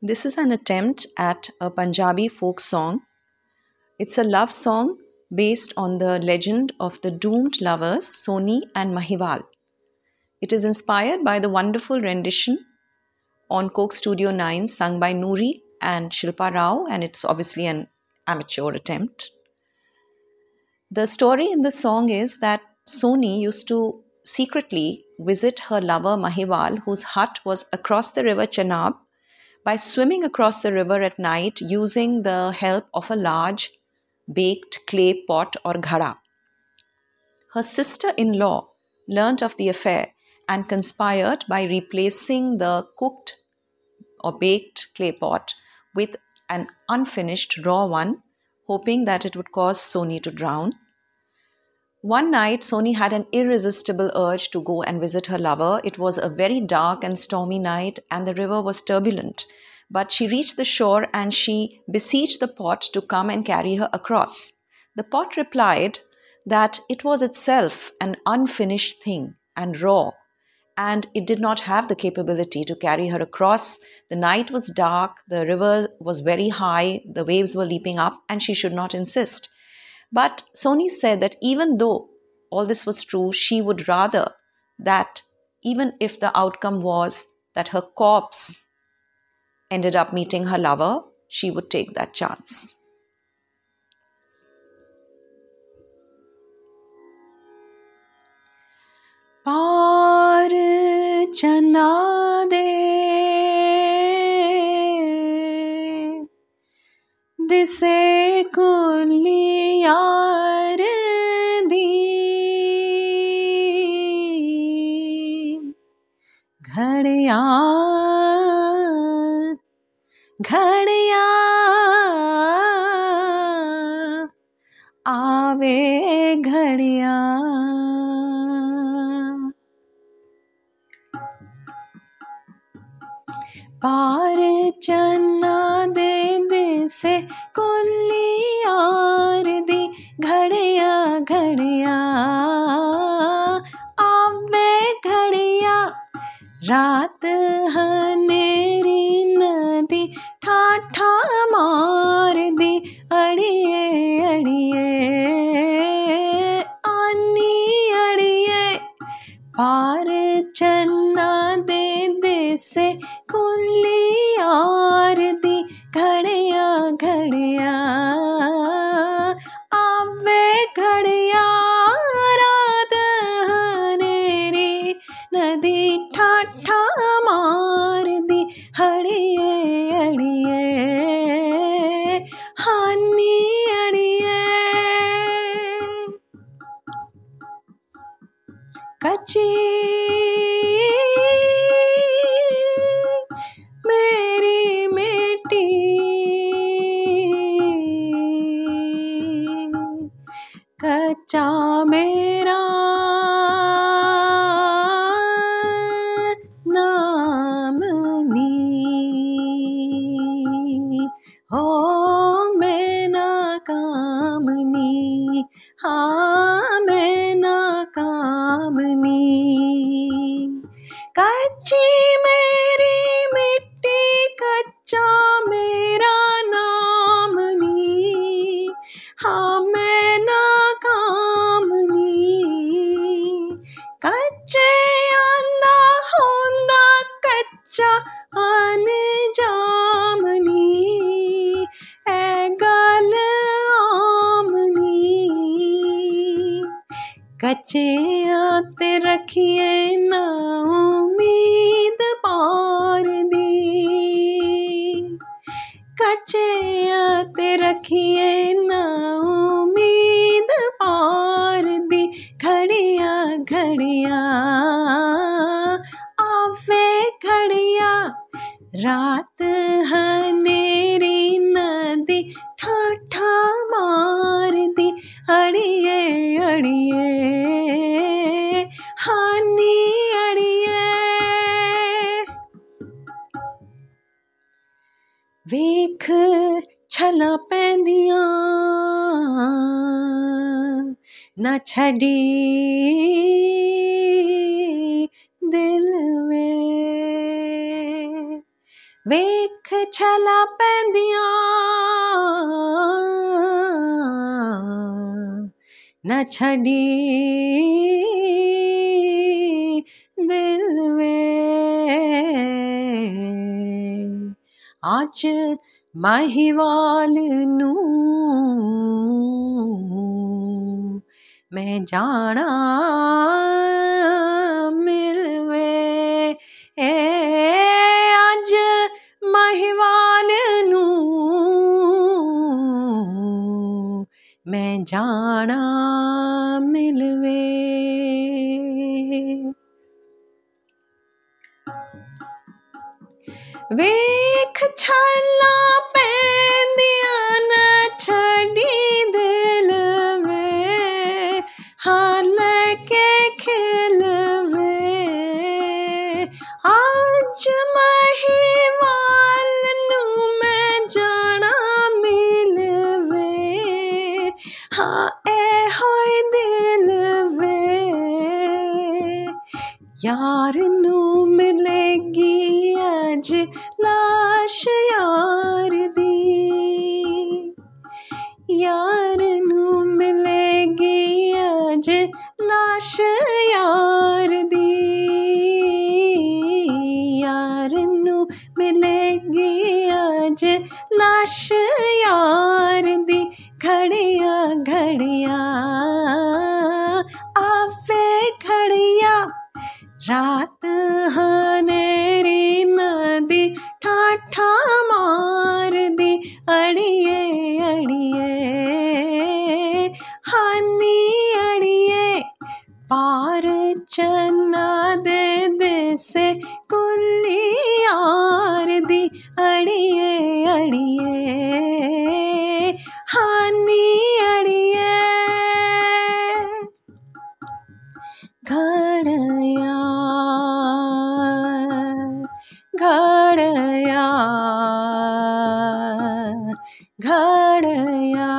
This is an attempt at a Punjabi folk song. It's a love song based on the legend of the doomed lovers Soni and Mahiwal. It is inspired by the wonderful rendition on Coke Studio 9 sung by Noori and Shilpa Rao, and it's obviously an amateur attempt. The story in the song is that Soni used to secretly visit her lover Mahiwal, whose hut was across the river Chenab, by swimming across the river at night using the help of a large baked clay pot or ghada. Her sister in law learnt of the affair and conspired by replacing the cooked or baked clay pot with an unfinished raw one, hoping that it would cause Soni to drown. One night, Soni had an irresistible urge to go and visit her lover. It was a very dark and stormy night, and the river was turbulent. But she reached the shore and she beseeched the pot to come and carry her across. The pot replied that it was itself an unfinished thing and raw, and it did not have the capability to carry her across. The night was dark, the river was very high, the waves were leaping up, and she should not insist. But Soni said that even though all this was true, she would rather that even if the outcome was that her corpse ended up meeting her lover, she would take that chance. पार खुद से खुली दी घड़िया घड़िया आवे घड़िया पार चन्ना दे दे से कुलियार दी, घड़िया घड़िया। आवे घड़िया, रात हनेरी नदी, ठाठा मार दी, अड़िए अड़िए। आनी, अड़िए। पार चन्ना दे दे से कुलियार दी घड़िया घड़िया आवे घड़िया रात हनेरी नदी ठाठा मार दी हड़िए अड़िए हानी अड़िए कच्ची नाकामनी कच्ची मेरी मिट्टी कच्चा मेरा नाम नी हाँ मैं नाकामनी कच्चे कच्चे आते रखिए ना उम्मीद पार दी। कच्चे आते रखिए ना उम्मीद पार दी। घड़िया घड़िया, आवे घड़िया, रात हनेरी नदी ठाठा मार दी। अड़िए अड़िए न छड़ी दिल में। वेख छला पैदिया ना छड़ी दिल में। आज महिवाल नू ਨੂੰ ਮੈਂ ਜਾਣਾ ਮਿਲਵੇ ਅੱਜ ਮਾਹੀਵਾਲ ਨੂੰ ਮੈਂ ਜਾਣਾ ਮਿਲਵੇ ਵੇਖ ਛਾਲਾ ਪੈਂਦੀਆਂ ਨਾ ਛੱਡੀ यार नू मिलेगी आज लाश यार दी। यार घड़या